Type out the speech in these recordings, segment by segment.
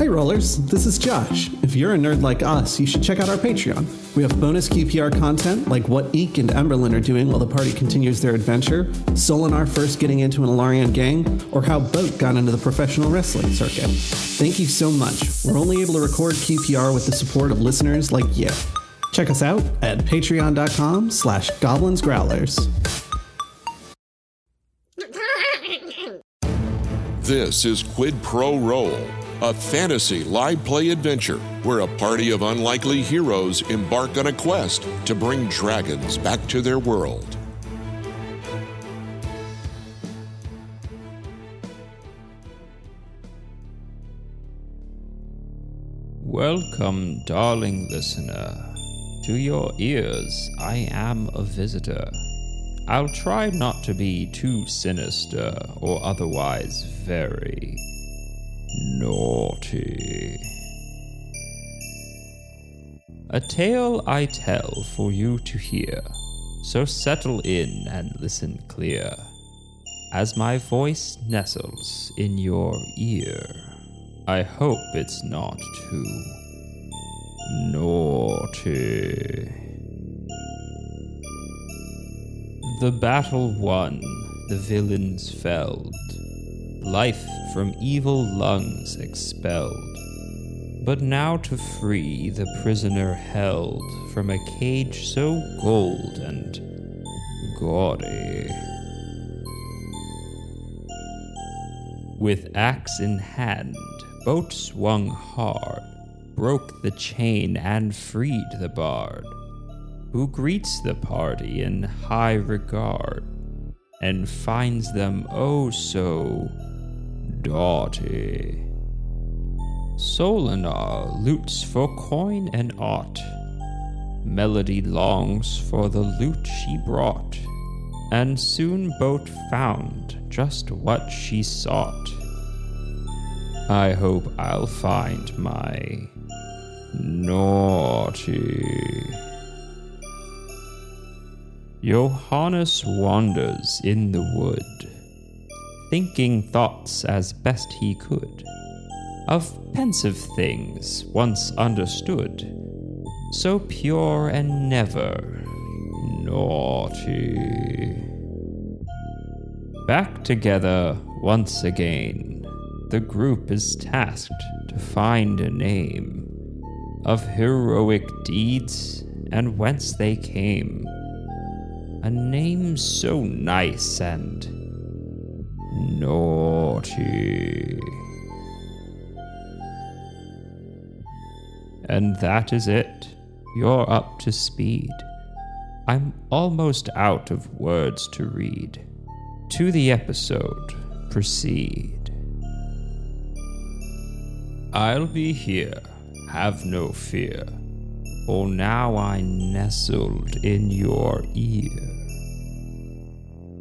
Hey rollers, this is Josh. If you're a nerd like us, you should check out our Patreon. We have bonus QPR content like what Eek and Emberlyn are doing while the party continues their adventure, Solinar first getting into an Alarian gang, or how Boat got into the professional wrestling circuit. Thank you so much. We're only able to record QPR with the support of listeners like you. Check us out at patreon.com slash goblinsgrowlers. This is Quid Pro Roll, a fantasy live play adventure where a party of unlikely heroes embark on a quest to bring dragons back to their world. Welcome, darling listener. To your ears, I am a visitor. I'll try not to be too sinister or otherwise very naughty. A tale I tell for you to hear, so settle in and listen clear as my voice nestles in your ear. I hope it's not too naughty. The battle won, the villains felled, life from evil lungs expelled. But now to free the prisoner held from a cage so gold and gaudy. With axe in hand, Boat swung hard, broke the chain and freed the bard, who greets the party in high regard and finds them oh so doughty. Solinar lutes for coin and aught. Melody longs for the loot she brought, and soon Boat found just what she sought. I hope I'll find my naughty. Johannes wanders in the wood, thinking thoughts as best he could of pensive things once understood, so pure and never naughty. Back together once again, the group is tasked to find a name of heroic deeds and whence they came. A name so nice and naughty. And that is it. You're up to speed. I'm almost out of words to read. To the episode, proceed. I'll be here, have no fear, for now I nestled in your ear.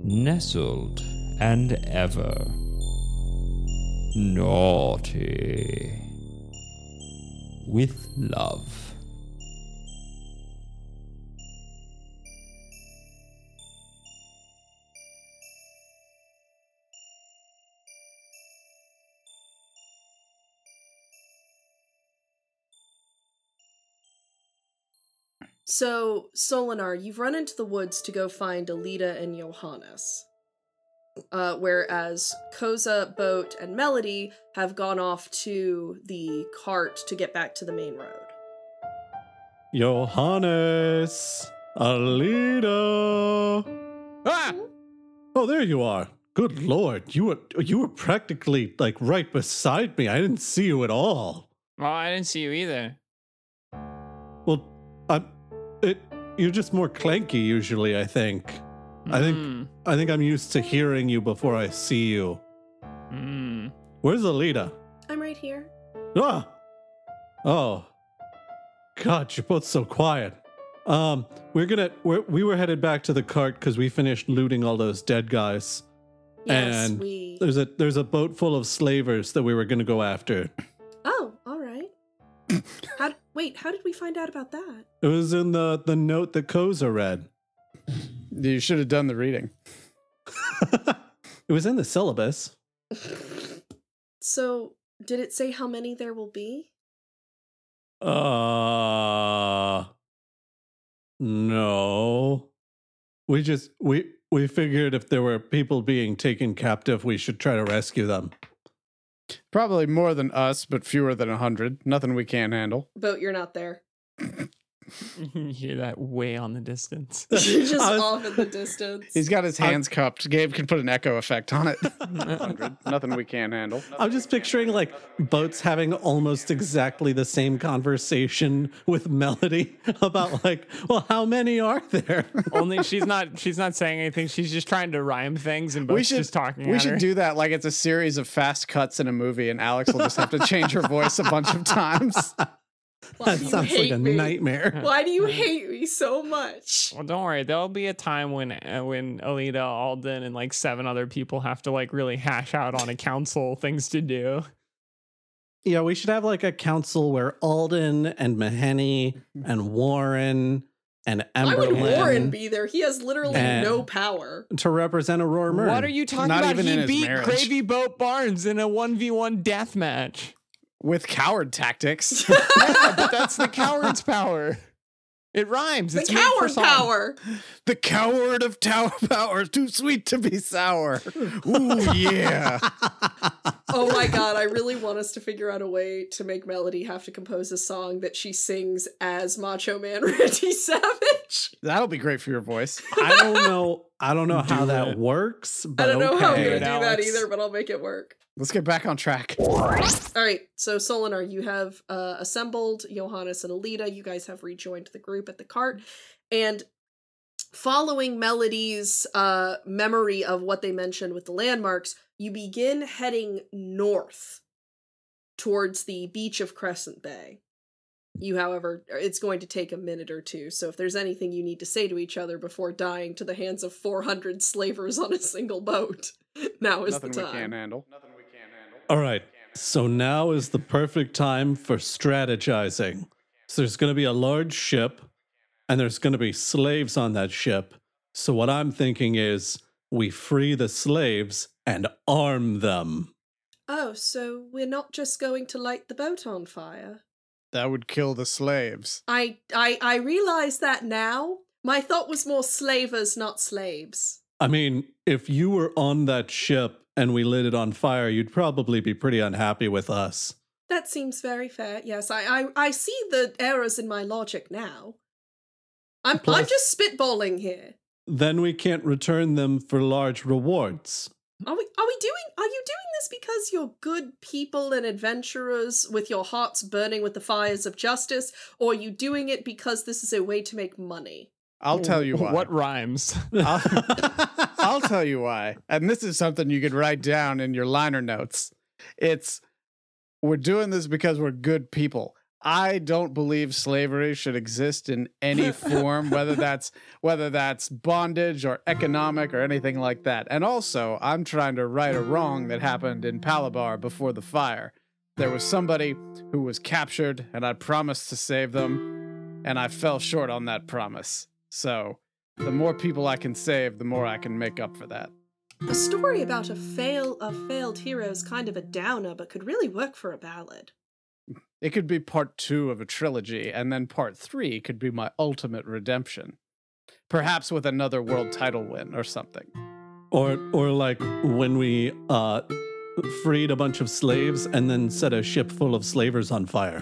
Nestled and ever naughty with love. So, Solinar, you've run into the woods to go find Alita and Johannes. Uh, whereas Koza, Boat, and Melody have gone off to the cart to get back to the main road. Johannes, Alita. Ah! Oh, there you are. Good lord, you were you were practically like right beside me. I didn't see you at all. Well, I didn't see you either. Well, I'm it. You're just more clanky usually. I think. I think Mm, I think I'm used to hearing you before I see you. mm. Where's Alita? I'm right here. Ah. Oh. God, you're both so quiet. Um, we're gonna we're, we were headed back to the cart because we finished looting all those dead guys. Yes, And we. There's a there's a boat full of slavers that we were gonna go after. Oh, all right. how? Wait, how did we find out about that? It was in the the note that Koza read. You should have done the reading. it was in the syllabus. So, Did it say how many there will be? Uh no. We just we we figured if there were people being taken captive, we should try to rescue them. Probably more than us, but fewer than a hundred. Nothing we can't handle. Boat, you're not there. you hear that way on the distance. You're just was- off in the distance. He's got his hands cupped. Gabe can put an echo effect on it. Nothing we can't handle. I'm just picturing like boats having almost exactly the same conversation with Melody about like, well, how many are there? Only she's not she's not saying anything. She's just trying to rhyme things and We should just talking. We at should her. do that like it's a series of fast cuts in a movie, and Alex will just have to change her voice a bunch of times. Why that sounds like a me? nightmare. Why do you hate me so much? Well, don't worry. There'll be a time when uh, when Alita, Alden, and like seven other people have to like really hash out on a council things to do. Yeah, we should have like a council where Alden and Maheny and Warren and Why would Emberlyn Warren be there? He has literally no power. to represent Aurora Mern. What are you talking Not about? even He his beat marriage. Gravy Boat Barnes in a one v one death match. With coward tactics. yeah, but that's the coward's power. It rhymes. The It's coward power. the coward of tower power, too sweet to be sour. Ooh, yeah. Oh my god, I really want us to figure out a way to make Melody have to compose a song that she sings as Macho Man Randy Savage. That'll be great for your voice. I don't know. I don't know how Do that it. works, I don't know how I'm gonna Good, do that either, but I'll make it work. Let's get back on track. All right, so Solinar, you have uh, assembled Johannes and Alita. You guys have rejoined the group at the cart, and following Melody's uh, memory of what they mentioned with the landmarks, you begin heading north towards the beach of Crescent Bay. You, however, it's going to take a minute or two, so if there's anything you need to say to each other before dying to the hands of 400 slavers on a single boat, now is Nothing the we time. can't handle. Nothing we can't handle. All right. So now is the perfect time for strategizing. So there's going to be a large ship, and there's going to be slaves on that ship. So what I'm thinking is we free the slaves and arm them. Oh, so we're not just going to light the boat on fire? That would kill the slaves. I I I realize that now. My thought was more slavers, not slaves. I mean, if you were on that ship and we lit it on fire, you'd probably be pretty unhappy with us. That seems very fair. Yes, I I, I see the errors in my logic now. I'm I'm just spitballing here. Then we can't return them for large rewards. Are we are we doing are you doing this because you're good people and adventurers with your hearts burning with the fires of justice, or are you doing it because this is a way to make money? I'll tell you why. What rhymes? I'll, I'll tell you why. And this is something you could write down in your liner notes. It's we're doing this because we're good people. I don't believe slavery should exist in any form, whether that's whether that's bondage or economic or anything like that. And also, I'm trying to right a wrong that happened in Palabar before the fire. There was somebody who was captured, and I promised to save them, and I fell short on that promise. So, the more people I can save, the more I can make up for that. A story about a fail of failed hero is kind of a downer, but could really work for a ballad. It could be part two of a trilogy, and then part three could be my ultimate redemption. Perhaps with another world title win or something. Or or like when we uh freed a bunch of slaves and then set a ship full of slavers on fire.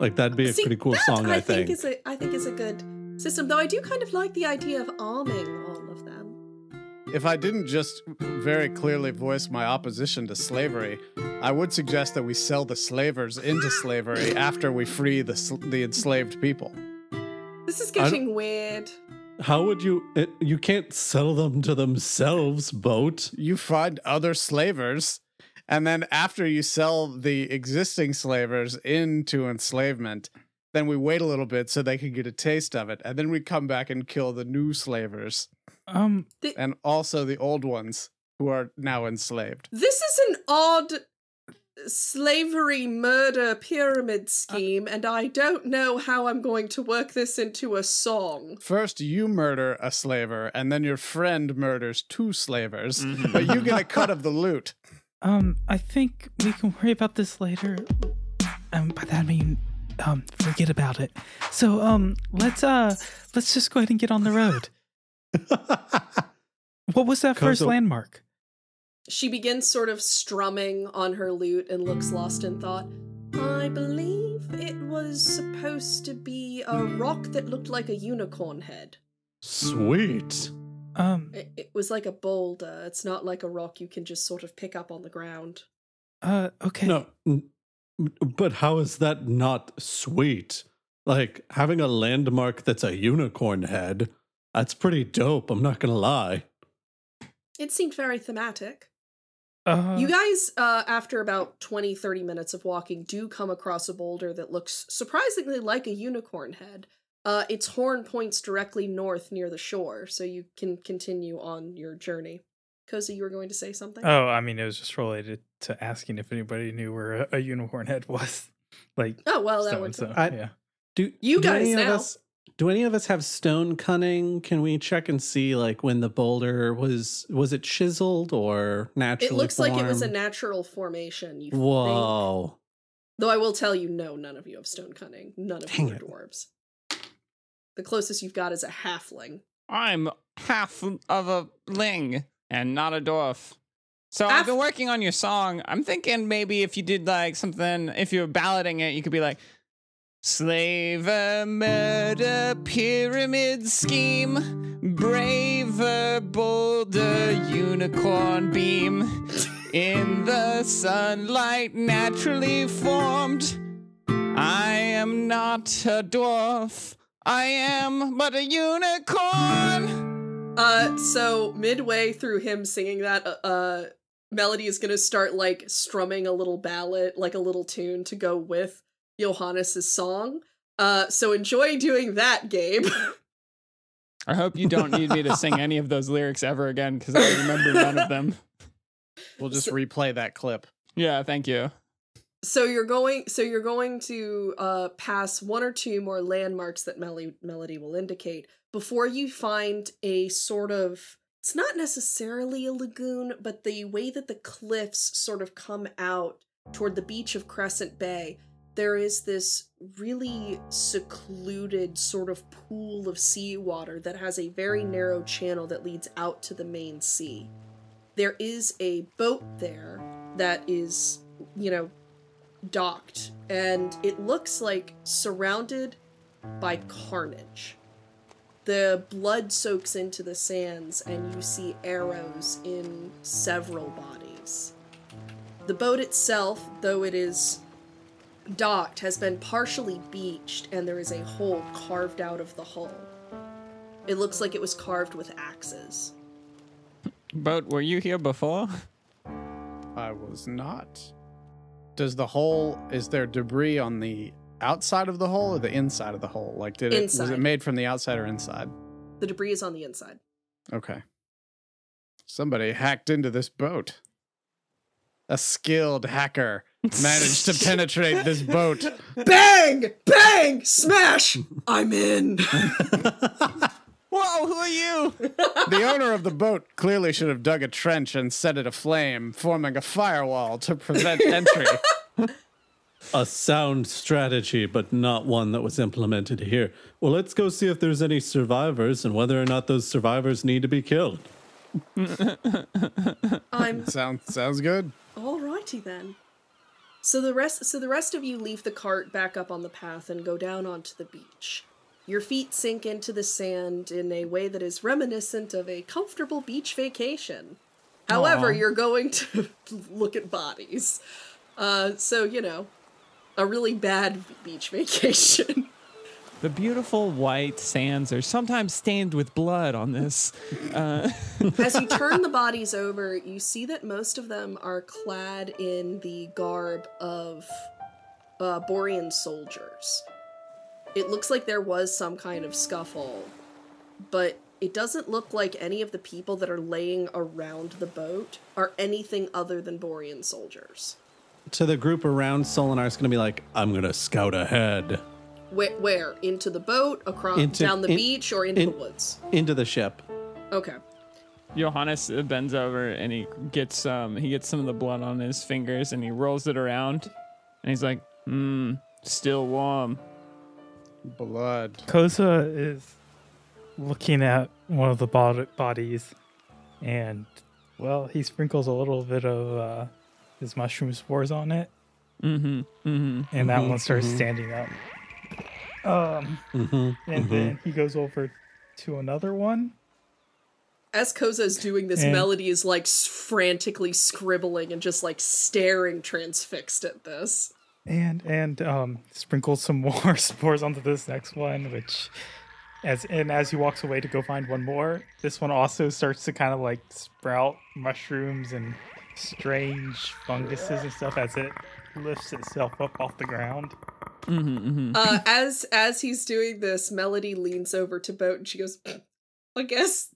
Like that'd be a See, pretty cool that song, I, think. is a I think is a good system. Though I do kind of like the idea of arming all of them. If I didn't just very clearly voice my opposition to slavery, I would suggest that we sell the slavers into slavery after we free the, sl- the enslaved people. This is getting weird. How would you it, you can't sell them to themselves, boat. You find other slavers, and then after you sell the existing slavers into enslavement, then we wait a little bit so they can get a taste of it, and then we come back and kill the new slavers Um, and also the old ones who are now enslaved. This is an odd slavery murder Uh, pyramid scheme, and I don't know how I'm going to work this into a song. First, you murder a slaver, and then your friend murders two slavers, but you get a cut of the loot. Um, I think we can worry about this later. Um, by that I mean, um, forget about it. So, um, let's uh, let's just go ahead and get on the road. What was that first landmark? She begins sort of strumming on her lute and looks lost in thought. I believe it was supposed to be a rock that looked like a unicorn head. Sweet. Um, It, it was like a boulder. It's not like a rock you can just sort of pick up on the ground. uh, okay. No, n- but how is that not sweet? Like having a landmark that's a unicorn head. That's pretty dope. I'm not gonna lie. It seemed very thematic. Uh, You guys, uh, after about 20, 30 minutes of walking, do come across a boulder that looks surprisingly like a unicorn head. Uh, its horn points directly north near the shore, so you can continue on your journey. Koza, you were going to say something? Oh, I mean, it was just related to asking if anybody knew where a, a unicorn head was. Like, oh, well, that so would so. I- yeah. Do You do guys any of now. us do any of us have stone cunning? Can we check and see like when the boulder was was it chiseled or naturally? It looks like it was a natural formation. You think. Whoa. Though I will tell you, no, none of you have stone cunning. None of Dang you are it. dwarves. The closest you've got is a halfling. I'm half of a ling and not a dwarf. So I've been working on your song. I'm thinking maybe if you did like something, if you were ballading it, you could be like, Slaver, murder, pyramid scheme, braver, bolder, unicorn beam. In the sunlight, naturally formed. I am not a dwarf. I am but a unicorn. Uh, so midway through him singing that, uh, uh, Melody is gonna start like strumming a little ballad, like a little tune to go with Johannes's song. Uh, so enjoy doing that, Gabe. I hope you don't need me to sing any of those lyrics ever again because I remember none of them. We'll just So- replay that clip. Yeah, thank you. so you're going, so you're going to uh pass one or two more landmarks that Melody Melody will indicate before you find a sort of. It's not necessarily a lagoon, but the way that the cliffs sort of come out toward the beach of Crescent Bay, there is this really secluded sort of pool of seawater that has a very narrow channel that leads out to the main sea. There is a boat there that is, you know, docked, and it looks like surrounded by carnage. The blood soaks into the sands, and you see arrows in several bodies. The boat itself, though it is docked, has been partially beached, and there is a hole carved out of the hull. It looks like it was carved with axes. But were you here before? I was not. Does the hole is there debris on the outside of the hole or the ah. inside of the hole? Like did it was it made from the outside or inside? The debris is on the inside. Okay. Somebody hacked into this boat. A skilled hacker managed to penetrate this boat. Bang! Bang! Smash! I'm in. Whoa, who are you? The owner of the boat clearly should have dug a trench and set it aflame, forming a firewall to prevent entry. A sound strategy, but not one that was implemented here. Well, let's go see if there's any survivors and whether or not those survivors need to be killed. I'm sounds sounds good. Alrighty then. So the rest so the rest of you leave the cart back up on the path and go down onto the beach. Your feet sink into the sand in a way that is reminiscent of a comfortable beach vacation. However, Aw. you're going to look at bodies. Uh so, you know, a really bad beach vacation. The beautiful white sands are sometimes stained with blood on this. Uh, As you turn the bodies over, you see that most of them are clad in the garb of uh, Borean soldiers. It looks like there was some kind of scuffle, but it doesn't look like any of the people that are laying around the boat are anything other than Borean soldiers. To the group around, Solinar's going to be like, I'm going to scout ahead Where? where? Into the boat, across Into- down the in- beach, or into in- the woods? into the ship. Okay. Johannes uh, bends over and he gets um he gets some of the blood on his fingers and he rolls it around and he's like, hmm, still warm. Blood. Koza is looking at one of the bod- bodies, and well, he sprinkles a little bit of uh, his mushroom spores on it, Mm-hmm. Mm-hmm. and that Mhm, one starts mhm. standing up. Um, Mm-hmm. and then he goes over to another one. As Koza is doing this, And- Melody is like frantically scribbling and just like staring transfixed at this. and and um sprinkles some more spores onto this next one which as and as he walks away to go find one more this one also starts to kind of like sprout mushrooms and strange funguses and stuff as it lifts itself up off the ground Mm-hmm. Mm-hmm. Uh, as as he's doing this, Melody leans over to Boat and she goes, "I guess,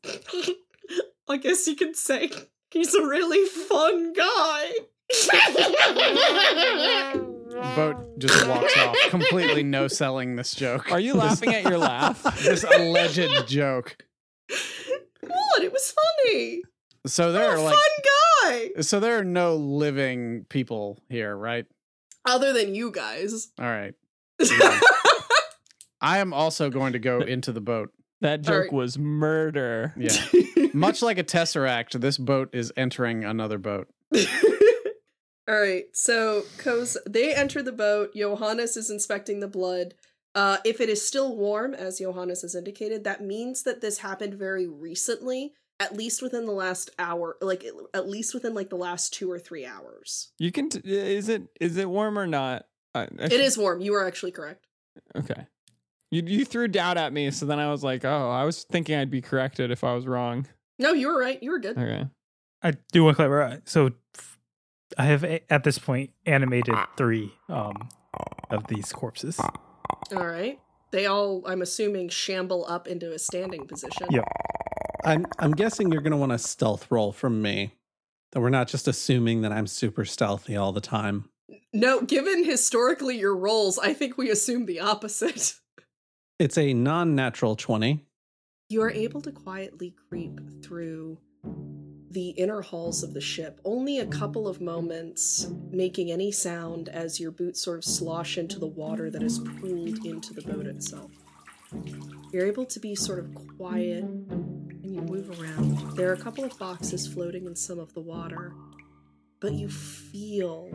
I guess you could say he's a really fun guy." Boat just walks off, completely no selling this joke. Are you laughing at your laugh? this alleged joke. what? It was funny. So there You're like fun guy. So there are no living people here, right? Other than you guys. All right. I am also going to go into the boat. That joke Alright. was murder. Yeah. Much like a tesseract, this boat is entering another boat. All right, so Koz, they enter the boat. Johannes is inspecting the blood. Uh, if it is still warm, as Johannes has indicated, that means that this happened very recently, at least within the last hour, like at least within like the last two or three hours. You can. T- is it is it warm or not? I, I It warm. You are actually correct. okay. You you threw doubt at me, so then I was like, oh, I was thinking I'd be corrected if I was wrong. No, you were right. You were good. Okay. i do want to clarify so i have at this point animated three um of these corpses All right. They all, I'm assuming, shamble up into a standing position. Yep. I'm I'm guessing you're gonna want a stealth roll from me. That we're not just assuming that I'm super stealthy all the time. No, given historically your roles, I think we assume the opposite. It's a non-natural twenty. You are able to quietly creep through the inner halls of the ship, only a couple of moments making any sound as your boots sort of slosh into the water that is pooled into the boat itself. You're able to be sort of quiet and you move around. There are a couple of boxes floating in some of the water, but you feel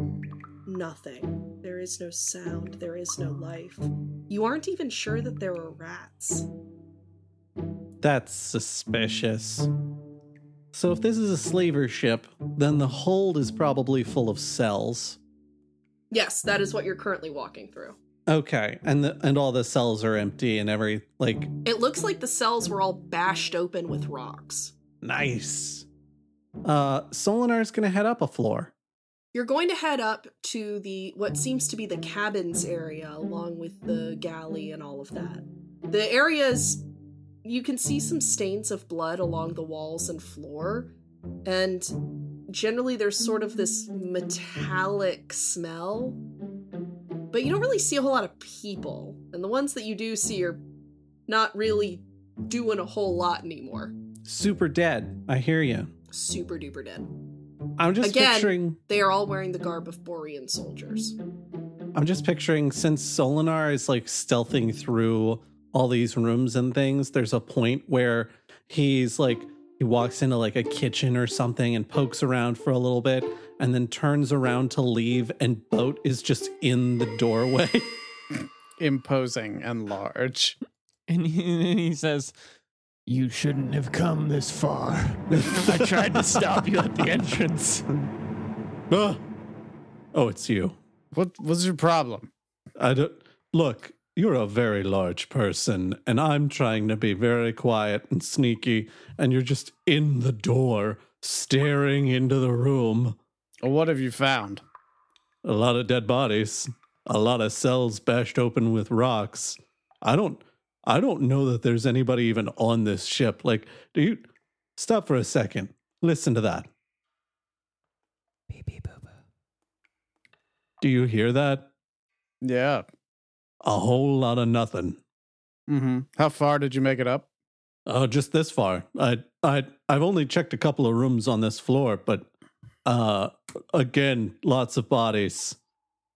nothing. There is no sound, there is no life. You aren't even sure that there are rats. That's suspicious. So if this is a slaver ship, then the hold is probably full of cells. Yes, that is what you're currently walking through. Okay, and the, and all the cells are empty and every like It looks like the cells were all bashed open with rocks. nice. Uh Solinar's gonna head up a floor. You're going to head up to the what seems to be the cabins area along with the galley and all of that. The areas you can see some stains of blood along the walls and floor and generally there's sort of this metallic smell. But you don't really see a whole lot of people. And the ones that you do see are not really doing a whole lot anymore. Super dead. I hear you. Super duper dead. I'm just Again- picturing They are all wearing the garb of Borean soldiers. I'm just picturing since Solinar is like stealthing through all these rooms and things, there's a point where he's like he walks into like a kitchen or something and pokes around for a little bit and then turns around to leave and boat is just in the doorway. Imposing and large. And he, and he says, "You shouldn't have come this far. I tried to stop you at the entrance." Ah. oh, it's you. What was your problem? I don't look, you're a very large person, and I'm trying to be very quiet and sneaky, and you're just in the door, staring into the room. What have you found? A lot of dead bodies, a lot of cells bashed open with rocks. I don't I don't know that there's anybody even on this ship. Like, do you stop for a second? Listen to that. Beep beep boo boo. Do you hear that? Yeah. A whole lot of nothing. Mm-hmm. How far did you make it up? Oh, just this far. I I I've only checked a couple of rooms on this floor, but uh again, lots of bodies.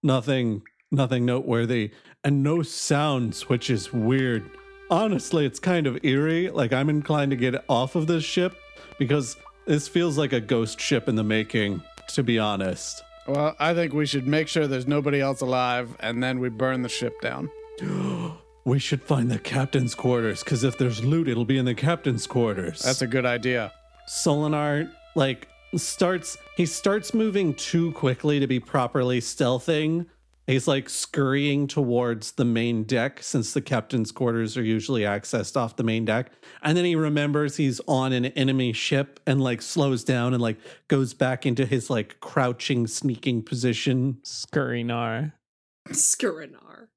Nothing nothing noteworthy and no sounds, which is weird. Honestly, it's kind of eerie. Like I'm inclined to get off of this ship because this feels like a ghost ship in the making, to be honest. Well, I think we should make sure there's nobody else alive, and then we burn the ship down. We should find the captain's quarters, because if there's loot, it'll be in the captain's quarters. That's a good idea. Solinar like starts he starts moving too quickly to be properly stealthing. He's like scurrying towards the main deck since the captain's quarters are usually accessed off the main deck. And then he remembers he's on an enemy ship and like slows down and like goes back into his like crouching sneaking position. Scurrynar. Skurinar.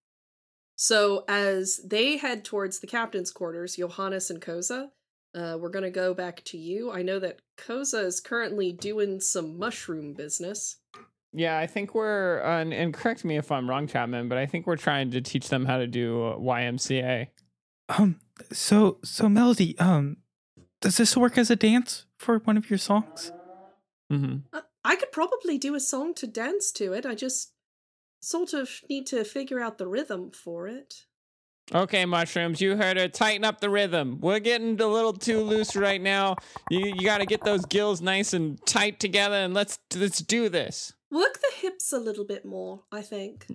So as they head towards the captain's quarters, Johannes and Koza, uh, we're gonna go back to you. I know that Koza is currently doing some mushroom business. Yeah, I think we're, uh, and, and correct me if I'm wrong, Chapman, but I think we're trying to teach them how to do uh, YMCA. Um. So so Melody. Um. Does this work as a dance for one of your songs? Mm-hmm. Uh, I could probably do a song to dance to it. I just sort of need to figure out the rhythm for it. Okay, mushrooms, you heard her. Tighten up the rhythm. We're getting a little too loose right now. You you got to get those gills nice and tight together, and let's let's do this. Work the hips a little bit more, I think.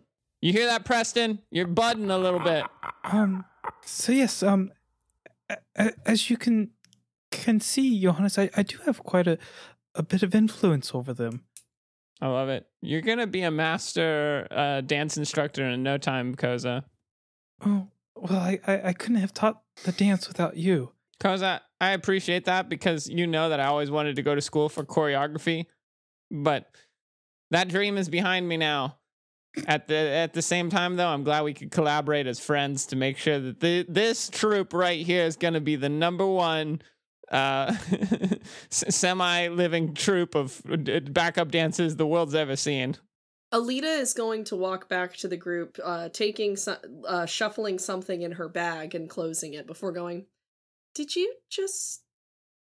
You hear that, Preston? You're budding a little bit. Um. So yes. Um. a- a- As you can can see, Johannes, I, I do have quite a a bit of influence over them. I love it. You're gonna be a master uh, dance instructor in no time, Koza. Oh well, I, I I couldn't have taught the dance without you. Cause I I appreciate that because you know that I always wanted to go to school for choreography, but that dream is behind me now. At the at the same time, though, I'm glad we could collaborate as friends to make sure that the, this troop right here is going to be the number one uh, semi living troop of backup dances the world's ever seen. Alita is going to walk back to the group, uh, taking, so- uh, shuffling something in her bag and closing it before going. Did you just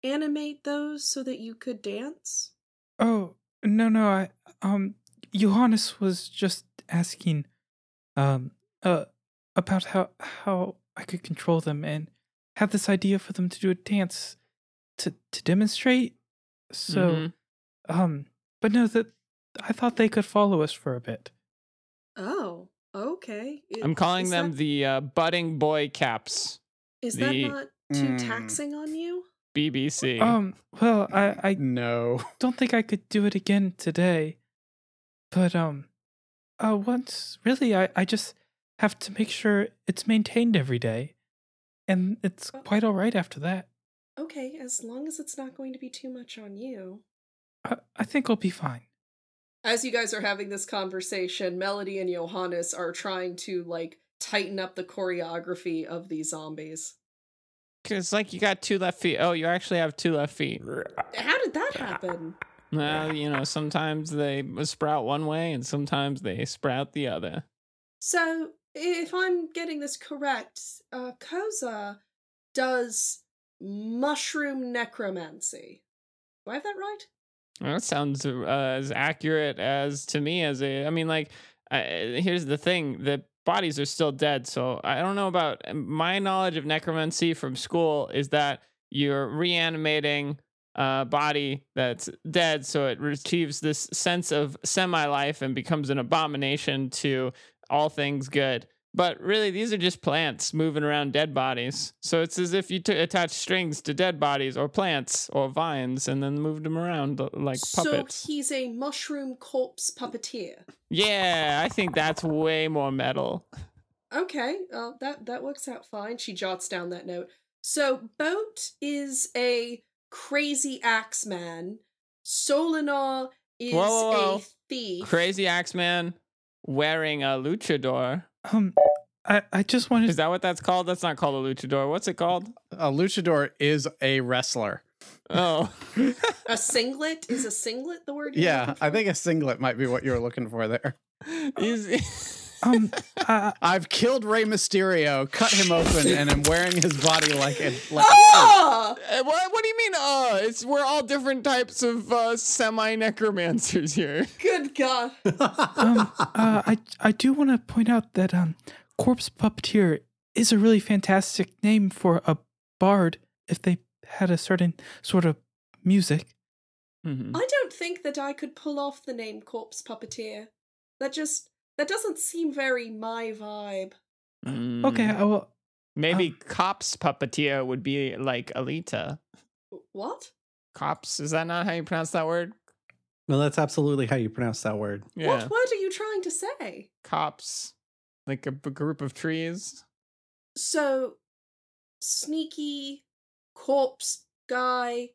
animate those so that you could dance? Oh no no I um Johannes was just asking um uh about how how I could control them and had this idea for them to do a dance to to demonstrate. So Mhm. um but no that I thought they could follow us for a bit. Oh, okay. I- I'm calling them that- the uh, budding boy caps, Is that the- not too Mm. taxing on you? BBC. Um well I I No. don't think I could do it again today. But um uh once really I, I just have to make sure it's maintained every day. And it's Oh. quite all right after that. Okay, as long as it's not going to be too much on you. I, I think I'll be fine. As you guys are having this conversation, Melody and Johannes are trying to like tighten up the choreography of these zombies. Cause like you got two left feet. Oh, you actually have two left feet. How did that happen? Well, you know, sometimes they sprout one way and sometimes they sprout the other. So, if I'm getting this correct, uh, Koza does mushroom necromancy. Do I have that right? That sounds uh, as accurate as to me as a. I mean, like, I, here's the thing: the bodies are still dead. So I don't know about my knowledge of necromancy from school is that you're reanimating a body that's dead, so it achieves this sense of semi-life and becomes an abomination to all things good. But really, these are just plants moving around dead bodies. So it's as if you t- attach strings to dead bodies or plants or vines and then moved them around uh, like puppets. So he's a mushroom corpse puppeteer. Yeah, I think that's way more metal. Okay, uh, that that works out fine. She jots down that note. So Boat is a crazy axe man. Solinar is Whoa, whoa, whoa. a thief. Crazy Axeman wearing a luchador. Um I, I just wanted Is that what that's called? That's not called a luchador. What's it called? A luchador is a wrestler. Oh, A singlet is a singlet the word? you're Yeah, I think a singlet might be what you were looking for there. he's Um, uh, I've killed Rey Mysterio, cut him open, and am wearing his body like a like. Ah! Uh, what, what do you mean? Uh, it's we're all different types of uh, semi necromancers here. Good God. um, uh, I I do want to point out that um, corpse puppeteer is a really fantastic name for a bard if they had a certain sort of music. Mhm. I don't think that I could pull off the name Corpse Puppeteer. That just that doesn't seem very my vibe. Mm. Okay, I will. Maybe cops puppeteer would be like Alita. What? Cops, is that not how you pronounce that word? No, that's absolutely how you pronounce that word. Yeah. What word are you trying to say? Cops. Like a group of trees. So, sneaky corpse guy,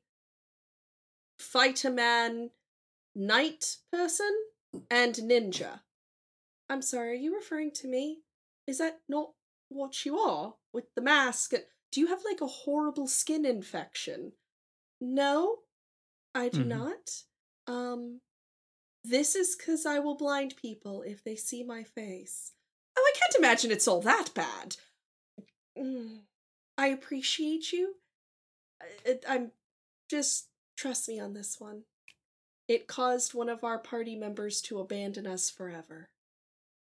fighter man, knight person, and ninja. I'm sorry, are you referring to me? Is that not what you are with the mask? Do you have like a horrible skin infection? No, I do Mhm. not. Um, this is because I will blind people if they see my face. Oh, I can't imagine it's all that bad. Mm, I appreciate you. I- I'm just trust me on this one. It caused one of our party members to abandon us forever.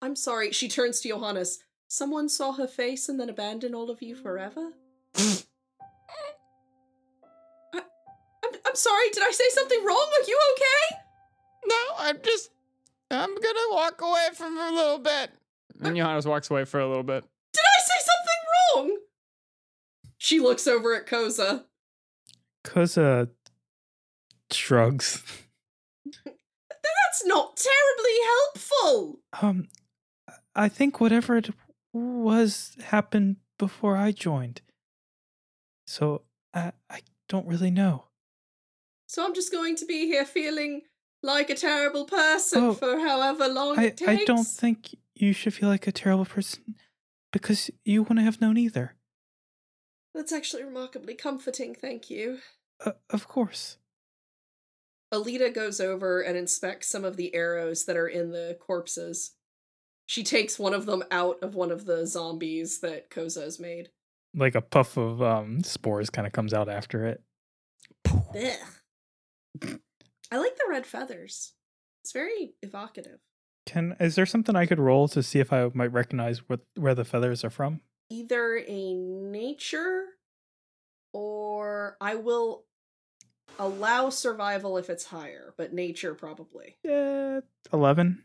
I'm sorry. She turns to Johannes. Someone saw her face and then abandoned all of you forever? I, I'm, I'm sorry. Did I say something wrong? Are you okay? No, I'm just. I'm gonna walk away from her a little bit. And Johannes walks away for a little bit. Did I say something wrong? She looks over at Koza. Koza shrugs. That's not terribly helpful. Um, I think whatever it was happened before I joined. So I I don't really know. So I'm just going to be here feeling like a terrible person Oh, for however long I it takes. I don't think you should feel like a terrible person because you wouldn't have known either. That's actually remarkably comforting, thank you. Uh, of course. Alita goes over and inspects some of the arrows that are in the corpses. She takes one of them out of one of the zombies that Koza has made. Like a puff of um spores kind of comes out after it. I like the red feathers. It's very evocative. Can is there something I could roll to see if I might recognize what where the feathers are from? Either a nature or I will allow survival if it's higher, but nature probably. Yeah, eleven.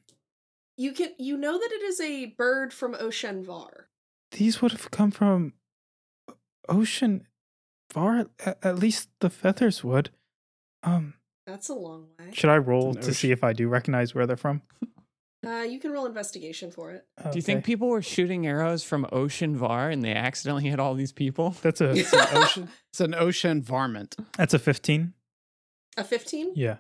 You can you know that it is a bird from Ocean Var. These would have come from O- Ocean Var. At, at least the feathers would. Um, That's a long way. should I roll to see if I do recognize where they're from? Uh, you can roll investigation for it. Do you think people were shooting arrows from Ocean Var and they accidentally hit all these people? that's a It's an ocean. It's an ocean varmint. that's a fifteen? A 15? Yeah.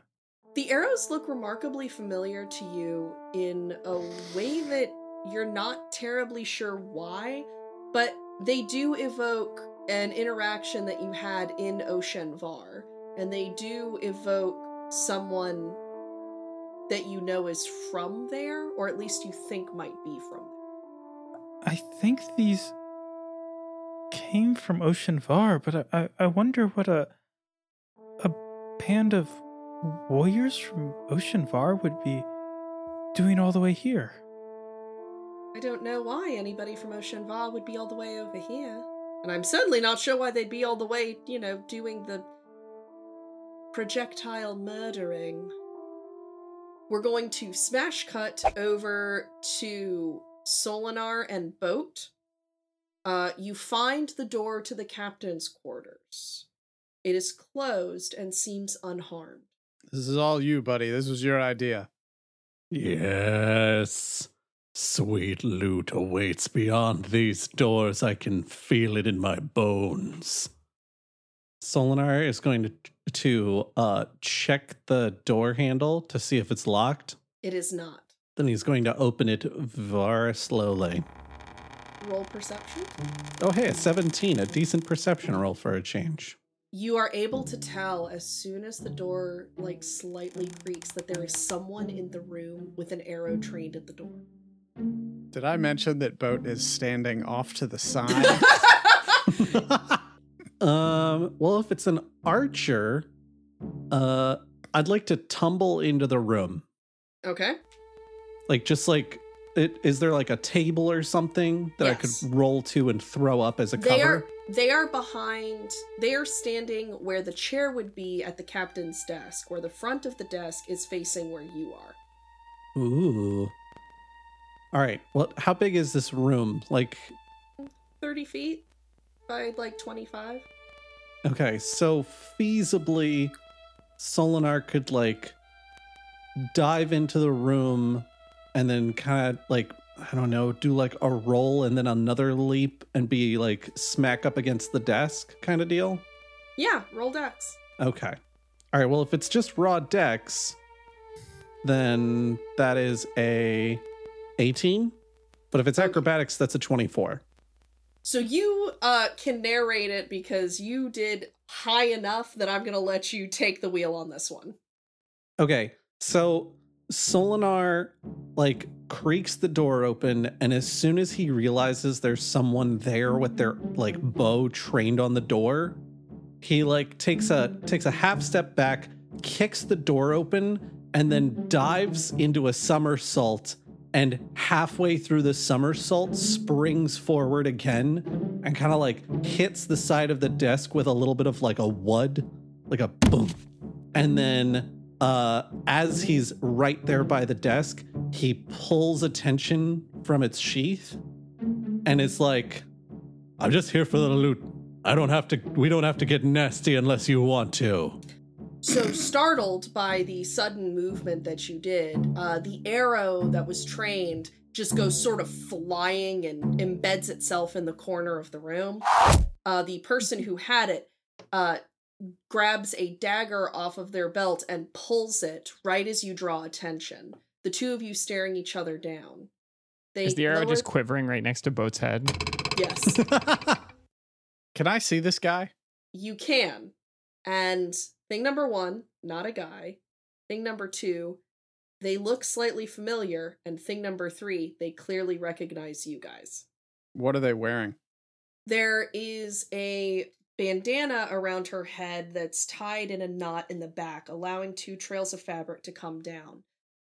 The arrows look remarkably familiar to you in a way that you're not terribly sure why, but they do evoke an interaction that you had in Ocean Var, and they do evoke someone that you know is from there, or at least you think might be from there. I think these came from Ocean Var, but I, I, I wonder what a a band of warriors from Ocean Var would be doing all the way here. I don't know why anybody from Ocean Var would be all the way over here. And I'm certainly not sure why they'd be all the way, you know, doing the projectile murdering. We're going to smash cut over to Solinar and Boat. Uh, you find the door to the captain's quarters. It is closed and seems unharmed. This is all you, buddy. This was your idea. Yes. Sweet loot awaits beyond these doors. I can feel it in my bones. Solinar is going to to uh check the door handle to see if it's locked. It is not. Then he's going to open it very slowly. Roll perception. Oh hey, a 17, a decent perception roll for a change. You are able to tell as soon as the door like slightly creaks that there is someone in the room with an arrow trained at the door. Did I mention that boat is standing off to the side? Um, well, if it's an archer, uh, I'd like to tumble into the room. Okay. Like, just like, it, is there like a table or something that I could roll to and throw up as a They cover? are they are behind they are standing where the chair would be at the captain's desk, where the front of the desk is facing where you are. Ooh. All right. Well, how big is this room? Like, 30 feet by like 25. okay, so feasibly, Solinar could like dive into the room and then kind of like I don't know, do like a roll and then another leap and be like smack up against the desk kind of deal. Yeah, roll dex. Okay. All right. Well, if it's just raw dex, then that is a 18. But if it's acrobatics, that's a 24. So you uh can narrate it because you did high enough that I'm going to let you take the wheel on this one. Okay. So Solinar like creaks the door open, and as soon as he realizes there's someone there with their like bow trained on the door, he like takes a takes a half step back, kicks the door open, and then dives into a somersault. And halfway through the somersault, springs forward again and kind of like hits the side of the desk with a little bit of like a wud, like a boom. And then uh, as he's right there by the desk, he pulls attention from its sheath and it's like, I'm just here for the loot. I don't have to, we don't have to get nasty unless you want to. So startled by the sudden movement that you did, uh, the arrow that was trained just goes sort of flying and embeds itself in the corner of the room. Uh, the person who had it uh, grabs a dagger off of their belt and pulls it right as you draw attention. The two of you staring each other down. They Is the arrow lower- just quivering right next to Boat's head? Yes. Can I see this guy? You can. And thing number one, not a guy. Thing number two, they look slightly familiar. And thing number three, they clearly recognize you guys. What are they wearing? There is a bandana around her head that's tied in a knot in the back, allowing two trails of fabric to come down.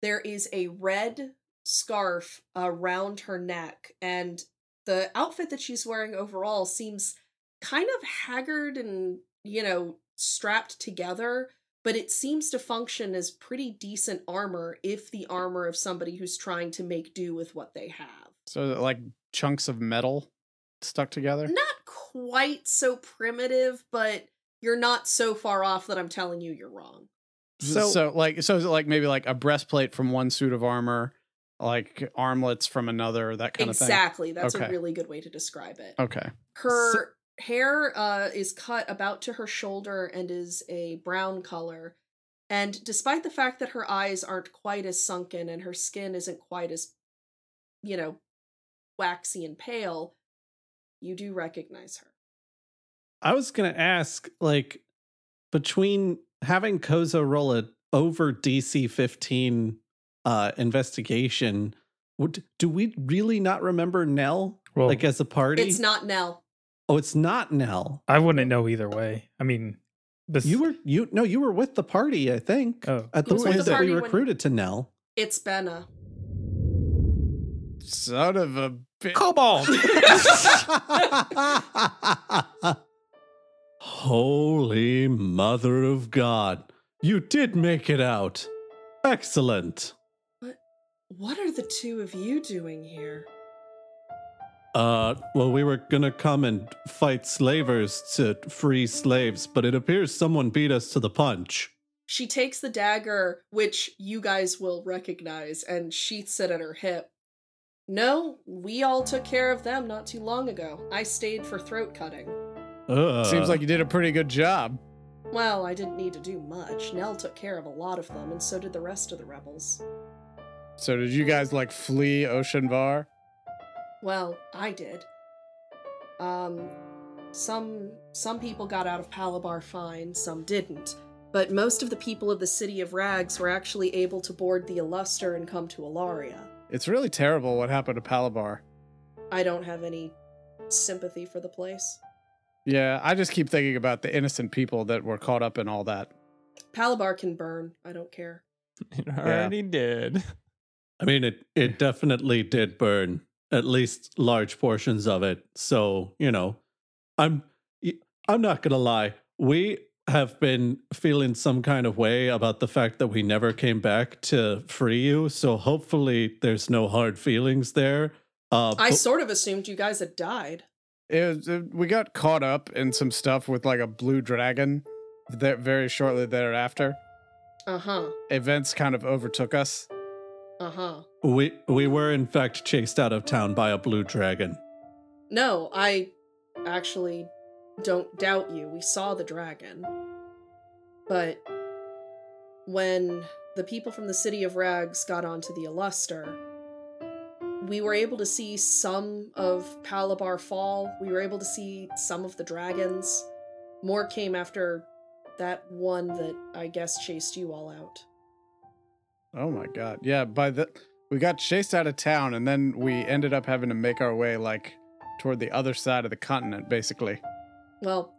There is a red scarf around her neck, and the outfit that she's wearing overall seems kind of haggard and, you know, strapped together, but it seems to function as pretty decent armor if the armor of somebody who's trying to make do with what they have. So like chunks of metal stuck together? not quite so primitive, but you're not so far off that I'm telling you you're wrong. So- so like so is it like maybe like a breastplate from one suit of armor, like armlets from another, that kind exactly. Of thing? Exactly. That's a really good way to describe it. Okay. Her hair uh, is cut about to her shoulder and is a brown color. And despite the fact that her eyes aren't quite as sunken and her skin isn't quite as, you know, waxy and pale, you do recognize her. I was going to ask, like, between having Koza roll a over DC 15 uh, investigation, would, do we really not remember Nell? Well, like, as a party? It's not Nell. Oh, it's not Nell. I wouldn't know either way. I mean, this You were, you, no, you were with the party, I think, Oh. at the point that we Party when- recruited to Nell. It's Benna. Son of a bitch. Come on. Holy Mother of God. You did make it out. Excellent. What are the two of you doing here? Uh, well, we were gonna come and fight slavers to free slaves, but it appears someone beat us to the punch. She takes the dagger, which you guys will recognize, and sheaths it at her hip. No, we all took care of them not too long ago. I stayed for throat cutting. Ugh. Seems like you did a pretty good job. Well, I didn't need to do much. Nell took care of a lot of them, and so did the rest of the rebels. So did you guys like flee Ocean Var? Well, I did. Um, some some people got out of Palabar fine, some didn't. But most of the people of the city of Rags were actually able to board the Illuster and come to Alaria. It's really terrible what happened to Palabar. I don't have any sympathy for the place. Yeah, I just keep thinking about the innocent people that were caught up in all that. Palabar can burn. I don't care. It already did. I mean, it it definitely did burn at least large portions of it. So you know, I'm I'm not gonna lie. We have been feeling some kind of way about the fact that we never came back to free you. So hopefully, there's no hard feelings there. Uh, I but- sort of assumed you guys had died. It was, it- we got caught up in some stuff with like a blue dragon that very shortly thereafter. Uh huh. Events kind of overtook us. Uh huh. we we were in fact chased out of town by a blue dragon. No, I actually don't doubt you. We saw the dragon. But when the people from the city of Rags got onto the Illuster, we were able to see some of Palabar fall. We were able to see some of the dragons. More came after that one that I guess chased you all out. Oh my god. Yeah, by the we got chased out of town and then we ended up having to make our way like toward the other side of the continent basically. Well,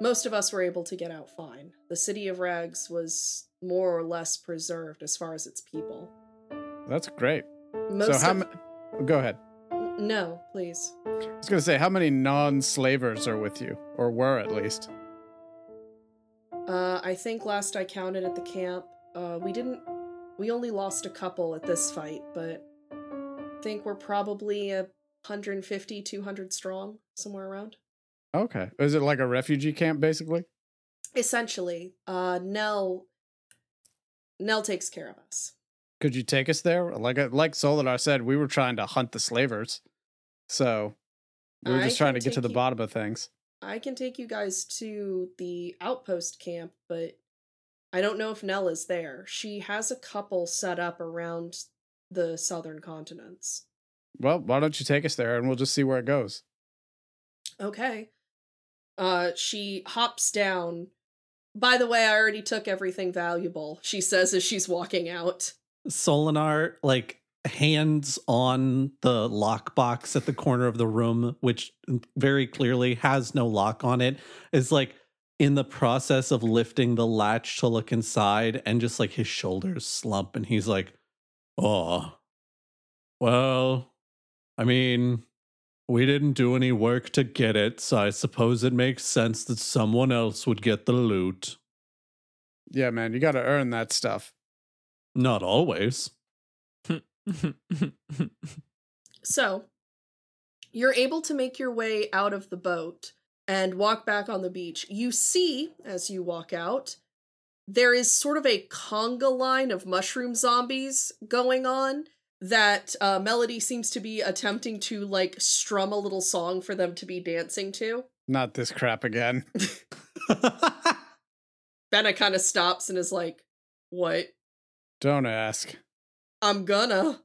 most of us were able to get out fine. The city of Rags was more or less preserved as far as its people. That's great. Most so how of- ma- Go ahead. No, please. I was going to say how many non-slavers are with you or were at least. Uh, I think last I counted at the camp, uh, we didn't. We only lost a couple at this fight, but I think we're probably a 150, 200 strong, somewhere around. Okay. Is it like a refugee camp basically? Essentially, uh, Nell. Nell takes care of us. Could you take us there? Like uh, like Solinar said, we were trying to hunt the slavers. So we were I just trying to get to the you- bottom of things. I can take you guys to the outpost camp, but I don't know if Nell is there. She has a couple set up around the southern continents. Well, why don't you take us there and we'll just see where it goes. Okay. Uh she hops down. By the way, I already took everything valuable, she says as she's walking out. Solinar like hands on the lockbox at the corner of the room, which very clearly has no lock on it, is like in the process of lifting the latch to look inside, and just like his shoulders slump, and he's like, "Oh, well, I mean." We didn't do any work to get it, so I suppose it makes sense that someone else would get the loot. Yeah, man, you got to earn that stuff. Not always. So, you're able to make your way out of the boat and walk back on the beach. You see, as you walk out, there is sort of a conga line of mushroom zombies going on that uh, Melody seems to be attempting to like strum a little song for them to be dancing to. Not this crap again. Benna kind of stops and is like, What? Don't ask. I'm gonna.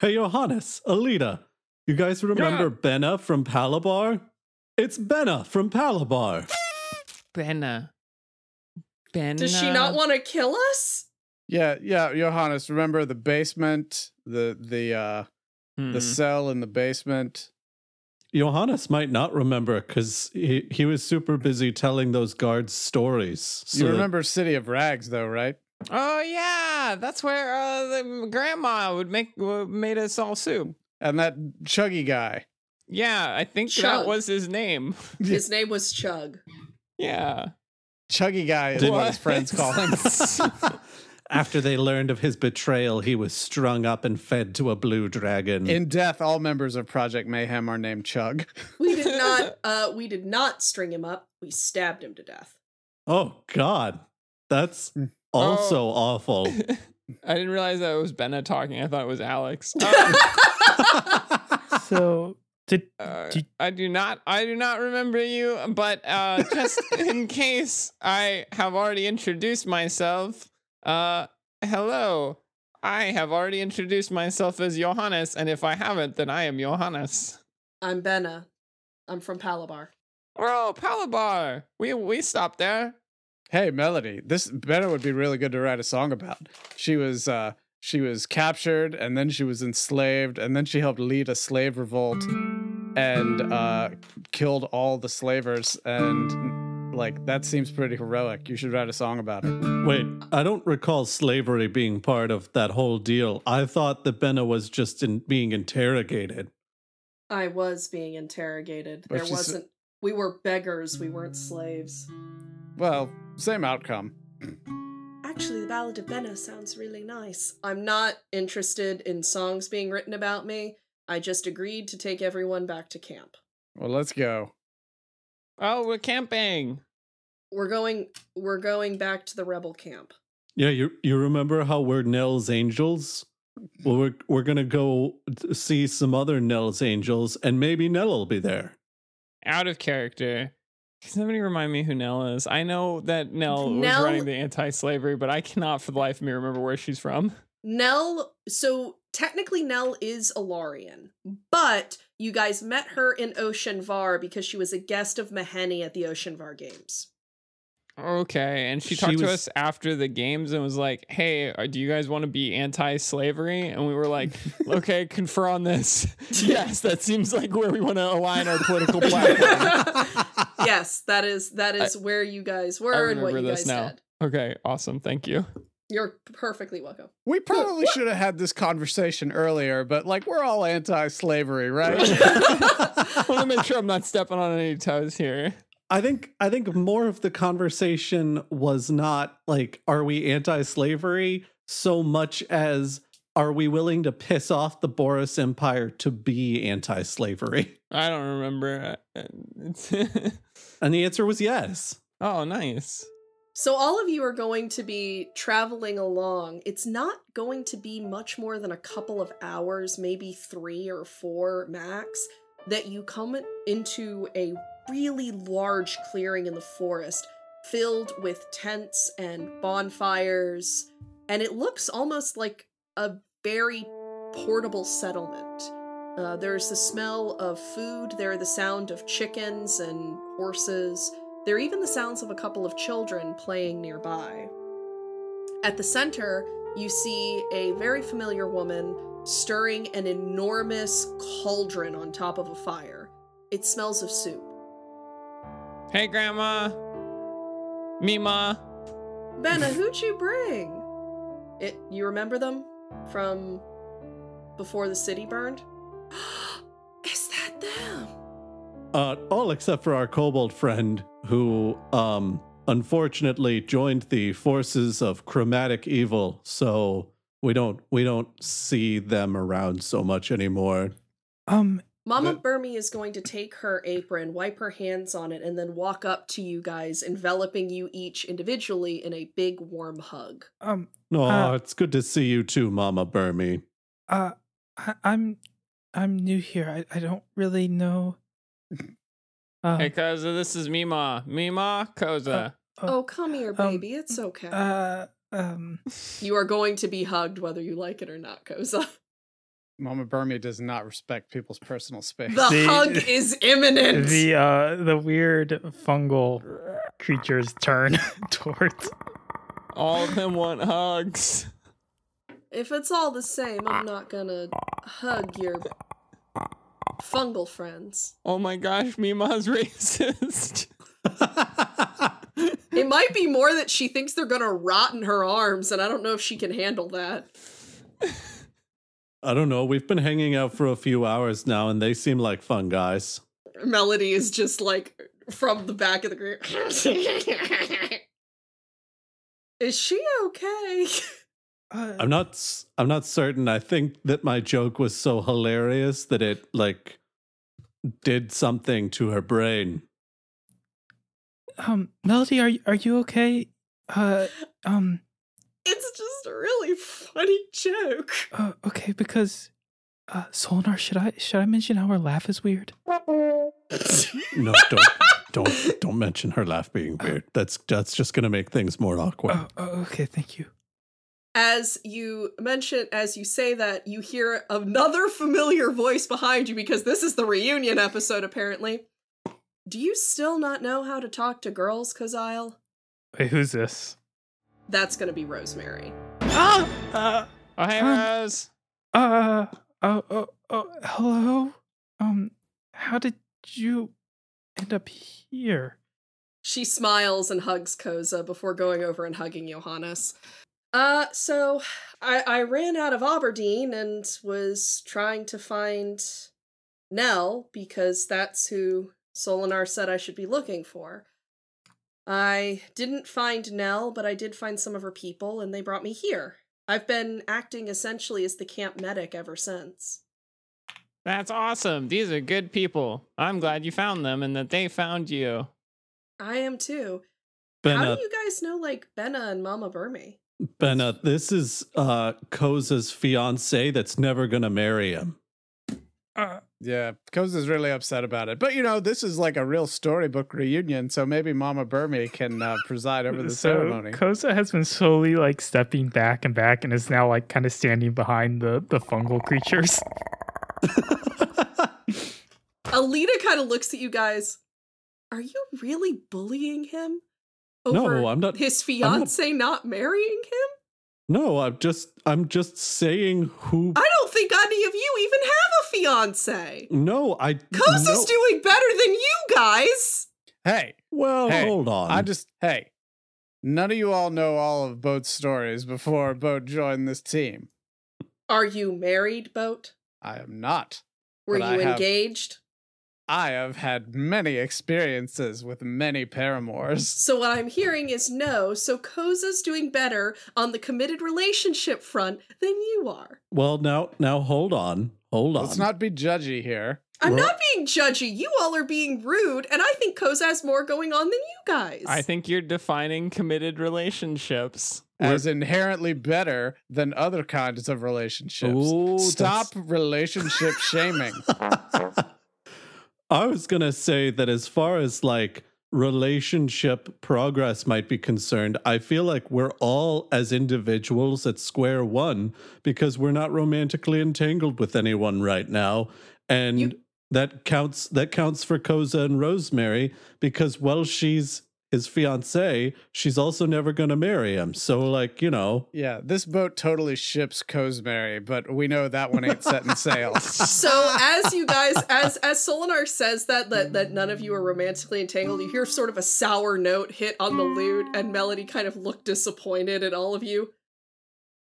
Hey, Johannes, Alita, you guys remember Benna from Palabar? It's Benna from Palabar. Benna. Benna. Does she not want to kill us? Yeah, yeah, Johannes, remember the basement, the the uh Hmm. the cell in the basement. Johannes might not remember because he, he was super busy telling those guards stories. You that- remember City of Rags though, right? Oh yeah, that's where uh, the grandma would make uh, made us all soup. And that chuggy guy. Yeah, I think Chug. that was his name. His name was Chug. Yeah. Chuggy guy is what his friends call him. After they learned of his betrayal, he was strung up and fed to a blue dragon. In death, all members of Project Mayhem are named Chug. We did not uh we did not string him up. We stabbed him to death. oh, God. That's also Oh. awful. I didn't realize that it was Benna talking. I thought it was Alex. So did Uh, Did- I do not. I do not remember you, but uh, just in case I have already introduced myself. Uh, hello. I have already introduced myself as Johannes, and if I haven't, then I am Johannes. I'm Benna. I'm from Palabar. Oh, Palabar. We we stopped there. Hey, Melody, this Benna would be really good to write a song about. She was uh she was captured and then she was enslaved and then she helped lead a slave revolt and uh, killed all the slavers and like that seems pretty heroic. You should write a song about her. Wait, I don't recall slavery being part of that whole deal. I thought that Benna was just in being interrogated. I was being interrogated. But there wasn't. We were beggars. We weren't slaves. Well, same outcome. Actually, the Ballad of Benna sounds really nice. I'm not interested in songs being written about me. I just agreed to take everyone back to camp. Well, let's go. Oh, we're camping. We're going. We're going back to the rebel camp. Yeah, you you remember how we're Nell's angels? Well, we're we're gonna go see some other Nell's angels, and maybe Nell will be there. Out of character. Can somebody remind me who Nell is? I know that Nell, Nell- was running the anti-slavery, but I cannot for the life of me remember where she's from. Nell, so technically Nell is a Larian, but you guys met her in Ocean Var because she was a guest of Maheni at the Ocean Var Games. Okay, and she She talked to us after the games and was like, "Hey, uh, do you guys want to be anti-slavery?" And we were like, "Okay, confer on this." yes, that seems like where we want to align our political platform. yes, that is that is where you guys were and what remember you this guys now. did. Okay, awesome, thank you. You're perfectly welcome. We probably should have had this conversation earlier, but like we're all anti-slavery, right? I want to make sure I'm not stepping on any toes here. I think I think more of the conversation was not like are we anti-slavery so much as are we willing to piss off the Boris Empire to be anti-slavery? I don't remember. And the answer was yes. oh, nice. So all of you are going to be traveling along. It's not going to be much more than a couple of hours, maybe 3 or 4 max, that you come into a really large clearing in the forest filled with tents and bonfires, and it looks almost like a very portable settlement. Uh, there's the smell of food, there are the sound of chickens and horses. There are even the sounds of a couple of children playing nearby. At the center, you see a very familiar woman stirring an enormous cauldron on top of a fire. It smells of soup. Hey, Grandma. Mima. Benna, who'd you bring? It you remember them from before the city burned? Is that them? Uh, all except for our kobold friend, who, um, unfortunately joined the forces of chromatic evil. So we don't we don't see them around so much anymore. Um, Mama But- Burmy is going to take her apron, wipe her hands on it, and then walk up to you guys, enveloping you each individually in a big warm hug. um, Oh, Uh, it's good to see you too, Mama Burmy. uh, I, I'm, I'm new here. I, I don't really know. Uh, Hey, Koza, this is Mima. Mima, Koza. Oh, come here, um, baby. it's okay. uh, um, you are going to be hugged whether you like it or not, Koza. Mama Burmy does not respect people's personal space. The The- hug is imminent. the uh, the weird fungal creatures turn towards. All of them want hugs. If it's all the same, I'm not gonna hug your fungal friends. Oh my gosh, Mima's racist. It might be more that she thinks they're gonna rot in her arms, and I don't know if she can handle that. I don't know. We've been hanging out for a few hours now, and they seem like fun guys. Melody is just like from the back of the group. is she okay? Uh, I'm not. I'm not certain. I think that my joke was so hilarious that it like did something to her brain. um, Melody, are you- are you okay? Uh, um, It's just a really funny joke. uh, okay, because, uh, Solinar, should I should I mention how her laugh is weird? No, don't, don't, don't mention her laugh being weird. That's that's just gonna make things more awkward. Oh, oh, okay, thank you. As you mention, as you say that, you hear another familiar voice behind you because this is the reunion episode, apparently. Do you still not know how to talk to girls, Kazile? Wait, who's this? That's gonna be Rosemary. Ah! Uh, Oh, hey, Um, Rose. Uh oh oh oh hello. Um how did you end up here? She smiles and hugs Koza before going over and hugging Johannes. Uh, so I, I ran out of Aberdeen and was trying to find Nell because that's who Solinar said I should be looking for. I didn't find Nell, but I did find some of her people, and they brought me here. I've been acting essentially as the camp medic ever since. That's awesome. These are good people. I'm glad you found them and that they found you. I am too. How do you guys know like Benna and Mama Burmy? Benna, this is uh Koza's fiance that's never gonna marry him. Uh Yeah, Koza's really upset about it. But you know, this is like a real storybook reunion, so maybe Mama Burmy can uh, preside over the so ceremony. Koza has been slowly like stepping back and back and is now like kind of standing behind the the fungal creatures. Alita kind of looks at you guys. Are you really bullying him? No, Over I'm not- His I'm not- fiance not marrying him? No, I'm just I'm just saying who I don't think any of you even have a fiance. No, I Koza's no. doing better than you guys. Hey, Well, Hey, hold on. I just hey, none of you all know all of Boat's stories before Boat joined this team. Are you married, Boat? I am not. Were you I have- engaged? I have had many experiences with many paramours. So what I'm hearing is no. So Koza's doing better on the committed relationship front than you are. well, now now hold on. Hold on. Let's not be judgy here. I'm Well- not being judgy. You all are being rude, and I think Koza has more going on than you guys. I think you're defining committed relationships. As inherently better than other kinds of relationships. Ooh, Stop relationship shaming. I was gonna say that as far as like relationship progress might be concerned, I feel like we're all as individuals at square one because we're not romantically entangled with anyone right now. And You- that counts that counts for Koza and Rosemary because while she's his fiance, she's also never gonna marry him. So like, you know, Yeah, this boat totally ships Cosmary, but we know that one ain't setting sail. So as you guys, as as Solinar says that that that none of you are romantically entangled, you hear sort of a sour note hit on the lute, and Melody kind of look disappointed at all of you.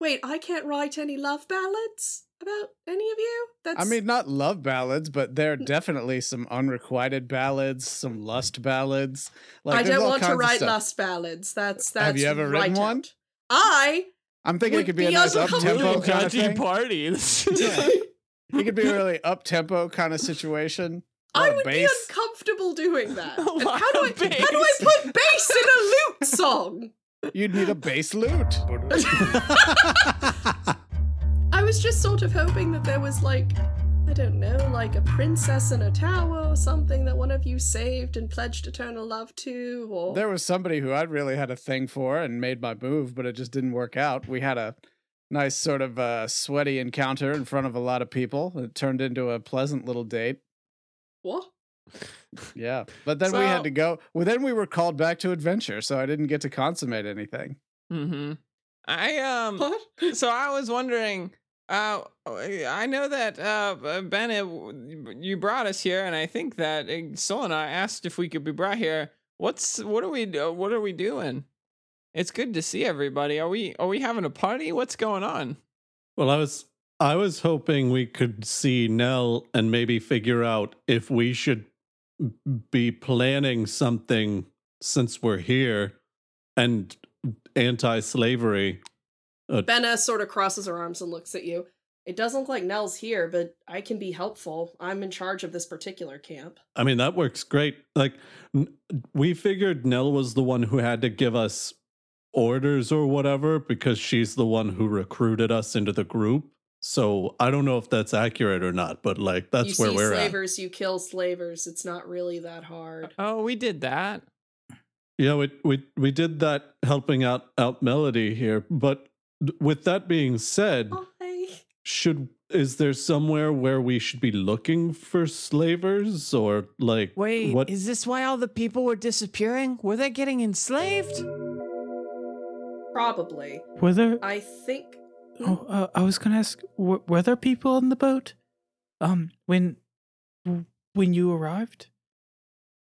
Wait, I can't write any love ballads about any of you. That's I mean, not love ballads, but there are definitely some unrequited ballads, some lust ballads. Like, I there's don't all want to write lust ballads. That's that's. Have you ever right written one? I I'm thinking it would could be, be a nice up uncomfortable. tempo kind of thing. party. Yeah. It could be a really up tempo kind of situation. I of would be uncomfortable doing that. A And lot how do I of how do I put bass in a lute song? You'd need a bass lute. I was just sort of hoping that there was like, I don't know, like a princess in a tower or something that one of you saved and pledged eternal love to, or There was somebody who I really had a thing for and made my move, but it just didn't work out. We had a nice sort of uh, sweaty encounter in front of a lot of people. It turned into a pleasant little date. what? Yeah, but then we had to go. Well, then we were called back to adventure, so I didn't get to consummate anything. mm-hmm. I um. What? So I was wondering. Uh, I know that uh, Benna, you brought us here, and I think that uh, Solinar asked if we could be brought here. What's what are we what are we doing? It's good to see everybody. Are we are we having a party? What's going on? Well, I was I was hoping we could see Nell and maybe figure out if we should be planning something since we're here and anti-slavery. Oh. Benna sort of crosses her arms and looks at you. It doesn't look like Nell's here, but I can be helpful. I'm in charge of this particular camp. I mean, that works great. Like n- we figured Nell was the one who had to give us orders or whatever because she's the one who recruited us into the group. So I don't know if that's accurate or not, but like that's you where see we're at. slavers, you kill slavers. It's not really that hard. Oh, we did that. Yeah, we we we did that helping out out Melody here, but d- with that being said, Hi. should is there somewhere where we should be looking for slavers or like Wait, what is this why all the people were disappearing? Were they getting enslaved? Probably. Were there I think Oh, uh, I was gonna ask, w- were there people on the boat? Um, when when you arrived?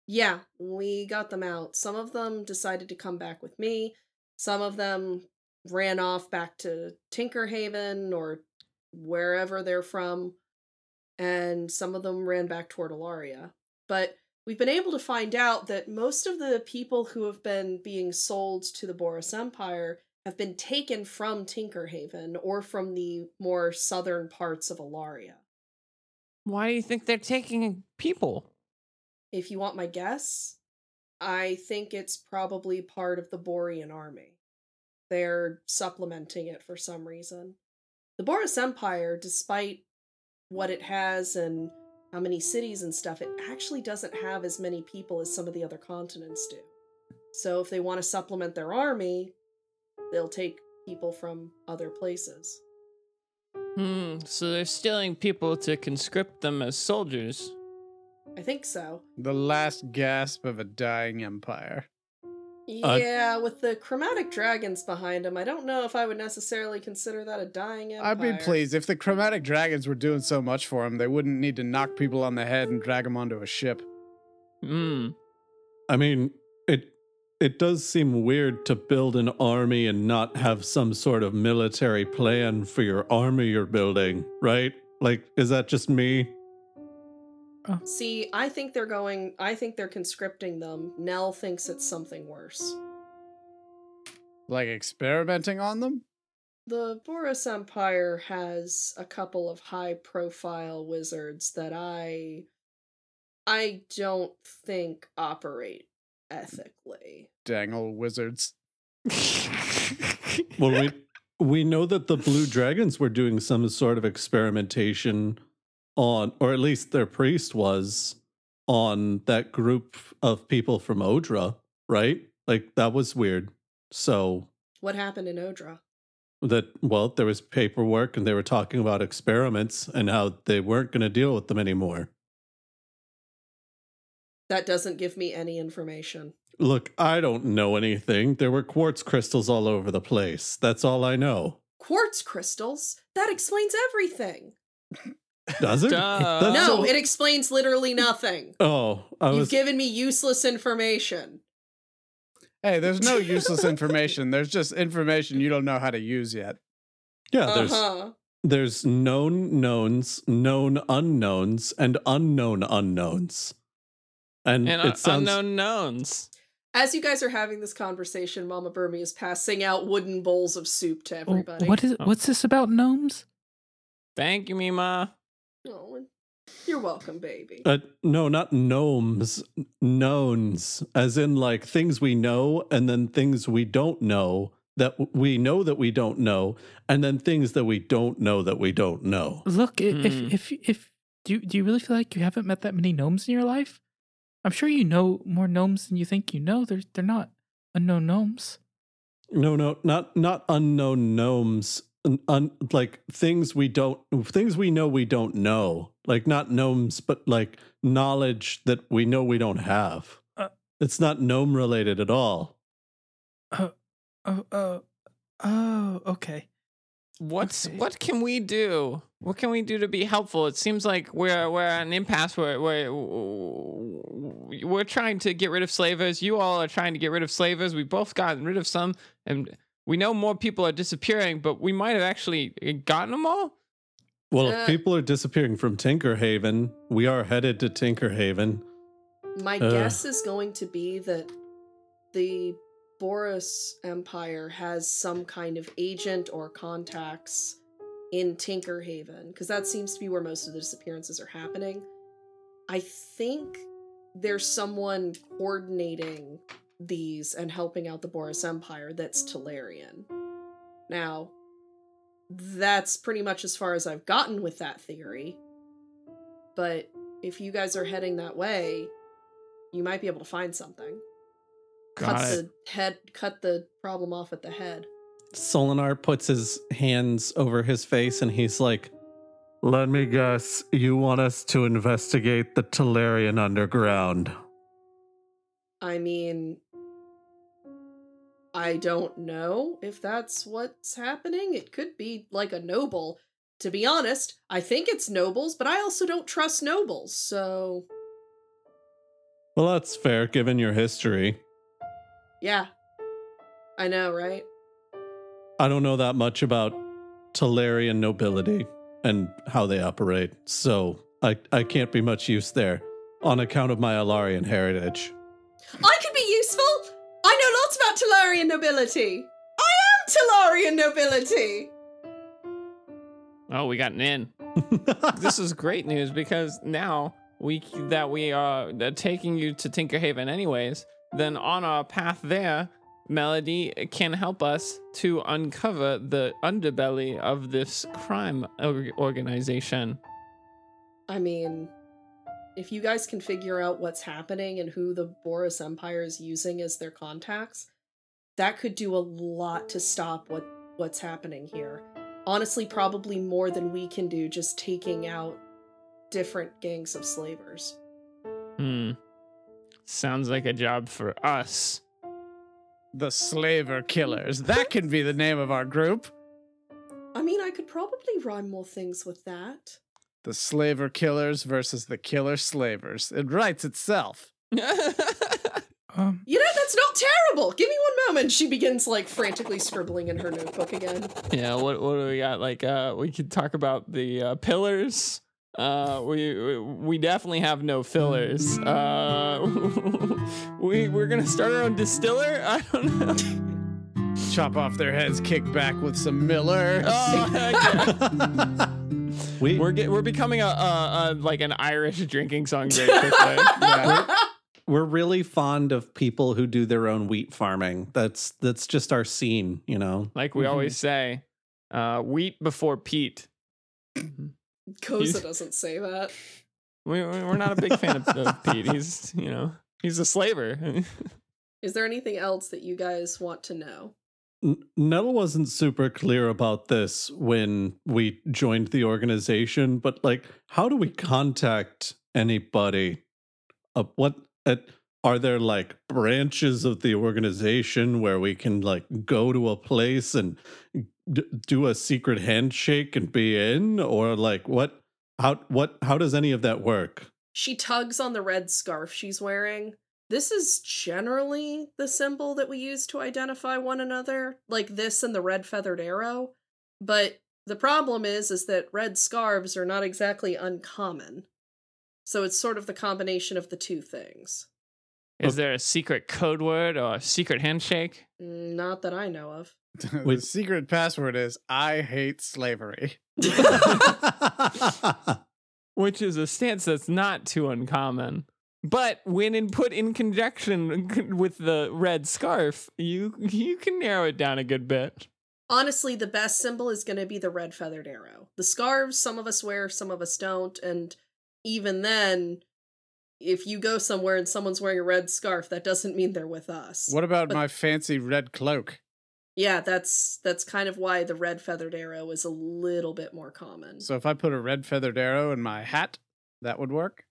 Yeah, we got them out. Some of them decided to come back with me. Some of them ran off back to Tinkerhaven or wherever they're from. And some of them ran back toward Alaria. But we've been able to find out that most of the people who have been being sold to the Boris Empire have been taken from Tinkerhaven or from the more southern parts of Alaria. Why do you think they're taking people? If you want my guess, I think it's probably part of the Borean army. They're supplementing it for some reason. The Boris Empire, despite what it has and how many cities and stuff, it actually doesn't have as many people as some of the other continents do. So if they want to supplement their army, they'll take people from other places. Hmm, so they're stealing people to conscript them as soldiers. I think so. The last gasp of a dying empire. Yeah, with the chromatic dragons behind him, I don't know if I would necessarily consider that a dying empire. I'd be pleased if the chromatic dragons were doing so much for him, they wouldn't need to knock people on the head and drag them onto a ship. Hmm. I mean, it it does seem weird to build an army and not have some sort of military plan for your army you're building, right? Like, is that just me? Oh. See, I think they're going. I think they're conscripting them. Nell thinks it's something worse. Like experimenting on them? The Boris Empire has a couple of high-profile wizards that I, I don't think operate ethically. Dang old wizards. Well, we we know that the blue dragons were doing some sort of experimentation on, or at least their priest was on that group of people from Odra, right? Like that was weird. So What happened in Odra? that well, there was paperwork and they were talking about experiments and how they weren't going to deal with them anymore. That doesn't give me any information. Look, I don't know anything. There were quartz crystals all over the place. That's all I know. Quartz crystals? That explains everything. Does it? Duh. No, so- it explains literally nothing. Oh, I You've was given me useless information. Hey, there's no useless information. There's just information you don't know how to use yet. Yeah, there's Uh-huh. there's known knowns, known unknowns, and unknown unknowns. And, And it un- sounds unknown knowns. As you guys are having this conversation, Mama Burmy is passing out wooden bowls of soup to Oh, everybody. what is what's this about gnomes? Thank you, Mima. You're welcome, baby. uh, no, not gnomes, knowns, as in like things we know, and then things we don't know that we know that we don't know, and then things that we don't know that we don't know. Look, i Hmm. if if if do you, do you really feel like you haven't met that many gnomes in your life? I'm sure you know more gnomes than you think you know. They're they're not unknown gnomes. No, no, not not unknown gnomes. Un, un, like things we don't, things we know we don't know. Like not gnomes, but like knowledge that we know we don't have. Uh. it's not gnome related at all. Oh oh oh okay. What's Okay. what can we do? What can we do to be helpful? It seems like we're we're at an impasse where where we're trying to get rid of slavers. You all are trying to get rid of slavers. we've both gotten rid of some, and we know more people are disappearing. But we might have actually gotten them all. Well, Uh. if people are disappearing from Tinkerhaven, we are headed to Tinkerhaven. My Uh. guess is going to be that the Boris Empire has some kind of agent or contacts in Tinkerhaven, because that seems to be where most of the disappearances are happening. I think there's someone coordinating these and helping out the Boris Empire that's Talarian. Now, that's pretty much as far as I've gotten with that theory. But if you guys are heading that way, you might be able to find something. cut it. the head cut the problem off at the head. Solinar puts his hands over his face and he's like, Let me guess, you want us to investigate the Talarian underground. I mean I don't know if that's what's happening. It could be like a noble. To be honest, I think it's nobles, but I also don't trust nobles, so Well, that's fair given your history. yeah. I know, right? I don't know that much about Talarian nobility and how they operate, so I, I can't be much use there on account of my Alarian heritage. Talarian nobility! I am Talarian nobility! Oh, we got an in. this is great news because now we that we are uh, taking you to Tinkerhaven anyways. Then on our path there, Melody can help us to uncover the underbelly of this crime organization. I mean, if you guys can figure out what's happening and who the Boris Empire is using as their contacts, that could do a lot to stop what what's happening here. Honestly, probably more than we can do just taking out different gangs of slavers. Hmm. Sounds like a job for us. The Slaver Killers. That can be the name of our group. I mean, I could probably rhyme more things with that. The Slaver Killers versus the Killer Slavers. It writes itself. Um, You know, that's not terrible! Give me one moment! She begins, like, frantically scribbling in her notebook again. yeah, what what do we got? Like uh we could talk about the uh, pillars. Uh we we- we definitely have no fillers. Uh we we're going to start our own distiller? I don't know. Chop off their heads, kick back with some Miller. Oh, heck yeah. we We're get, we're becoming a, a, a like an Irish drinking song very quickly. Yeah. We're really fond of people who do their own wheat farming. That's that's just our scene, you know. Like we always say, uh, wheat before Pete. Koza doesn't say that. We, we- we're not a big fan of, of Pete. He's you know he's a slaver. Is there anything else that you guys want to know? N- Nettle wasn't super clear about this when we joined the organization, but like, how do we contact anybody? Uh, what at, are there like branches of the organization where we can like go to a place and d- do a secret handshake and be in, or like what? How what? How does any of that work? She tugs on the red scarf she's wearing. This is generally the symbol that we use to identify one another, like this and the red feathered arrow. But the problem is is that red scarves are not exactly uncommon. So it's sort of the combination of the two things. Is there a secret code word or a secret handshake? Mm, Not that I know of. the Wait. secret password is I hate slavery. Which is a stance that's not too uncommon. But when in put in conjunction with the red scarf, you you can narrow it down a good bit. Honestly, the best symbol is going to be the red feathered arrow. The scarves, some of us wear, some of us don't. And even then, if you go somewhere and someone's wearing a red scarf, that doesn't mean they're with us. What about But- my fancy red cloak? Yeah, that's that's kind of why the red feathered arrow is a little bit more common. So if I put a red feathered arrow in my hat, that would work?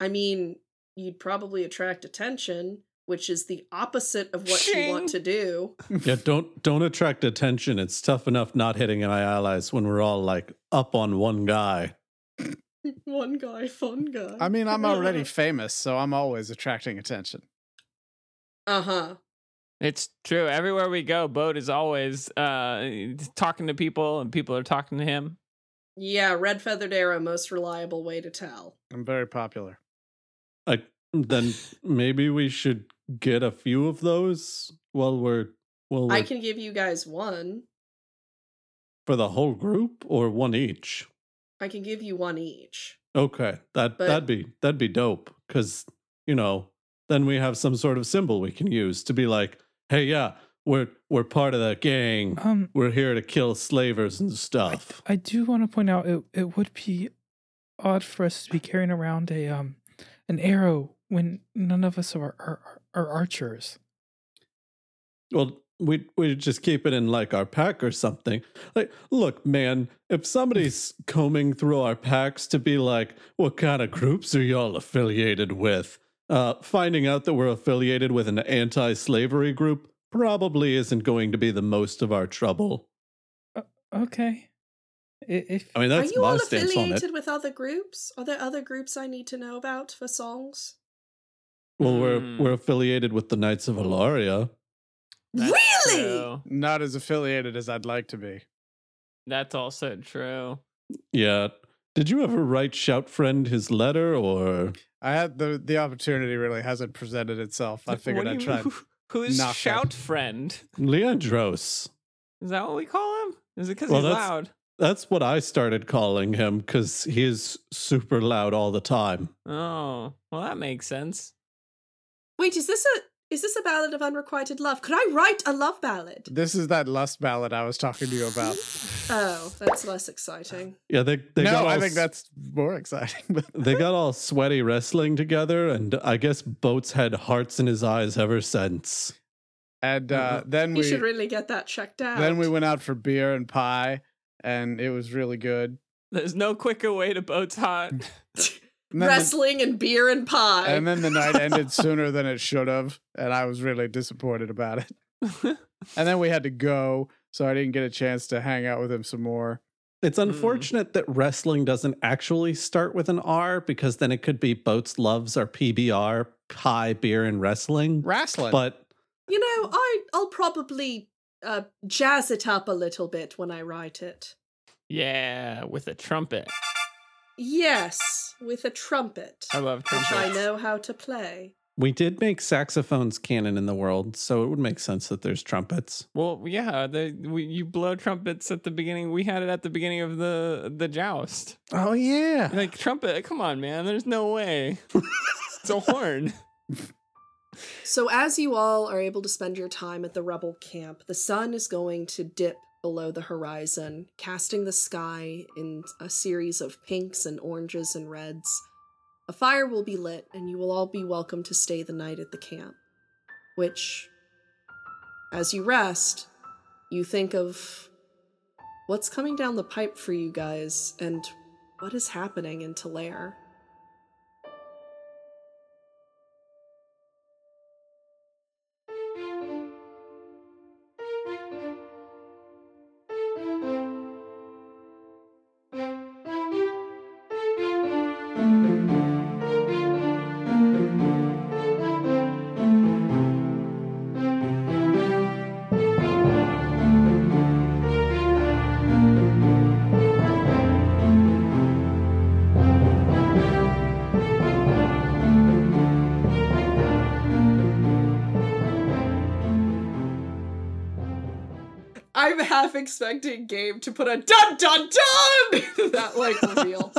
I mean, you'd probably attract attention, which is the opposite of what you want to do. yeah, don't don't attract attention. It's tough enough not hitting my allies when we're all like up on one guy. One guy, fun guy. I mean, I'm already famous, so I'm always attracting attention. uh huh. It's true. Everywhere we go, Boat is always uh, talking to people, and people are talking to him. Yeah, red feathered arrow, most reliable way to tell. I'm very popular. I then maybe we should get a few of those while we're while we're I can give you guys one. for the whole group or one each. I can give you one each. Okay, that But- that'd be that'd be dope because you know then we have some sort of symbol we can use to be like, hey, yeah, we're we're part of the gang. um, We're here to kill slavers and stuff. I do want to point out it, it would be odd for us to be carrying around a um an arrow when none of us are are, are archers. Well, we we just keep it in like our pack or something. Like, look, man, if somebody's combing through our packs to be like, what kind of groups are y'all affiliated with? Uh, finding out that we're affiliated with an anti-slavery group, probably isn't going to be the most of our trouble. Okay. If I mean, Are you all stance on it. affiliated with other groups? Are there other groups I need to know about for songs? Well, we're Hmm. we're affiliated with the Knights of Alaria. That's really? true. Not as affiliated as I'd like to be. That's also true. Yeah. Did you ever write Shout Friend his letter or I had the the opportunity really hasn't presented itself. I figured I'd try. Who- Who's knock that. shout friend? Leandros? Is that what we call him? Is it because Well, he's that's- loud? That's what I started calling him because he is super loud all the time. Oh, well, that makes sense. Wait, is this a is this a ballad of unrequited love? Could I write a love ballad? This is that lust ballad I was talking to you about. Oh, that's less exciting. Yeah, they they no, got all I think s- that's more exciting. They got all sweaty wrestling together, and I guess Boats had hearts in his eyes ever since. and uh, then You we should really get that checked out. then we went out for beer and pie, and it was really good. There's no quicker way to boat's hot. And then the- wrestling and beer and pie. and then the night ended sooner than it should have, and I was really disappointed about it. And then we had to go, so I didn't get a chance to hang out with him some more. It's unfortunate that wrestling doesn't actually start with an R because then it could be Boats Loves or PBR, Pie, Beer, and Wrestling. Wrestling, But you know, I I'll probably uh, jazz it up a little bit when I write it. yeah, with a trumpet. Yes, with a trumpet, I love which trumpets. I know how to play. we did make saxophones canon in the world, so it would make sense that there's trumpets. Well, yeah, the we, you blow trumpets at the beginning. We had it at the beginning of the the joust. Oh, yeah. Like trumpet, come on, man. There's no way. it's a horn. So, as you all are able to spend your time at the rebel camp, the sun is going to dip below the horizon, casting the sky in a series of pinks and oranges and reds. A fire will be lit, and you will all be welcome to stay the night at the camp. Which, as you rest, you think of what's coming down the pipe for you guys and what is happening in Talair. Expecting Gabe to put a dun dun dun that like reveal.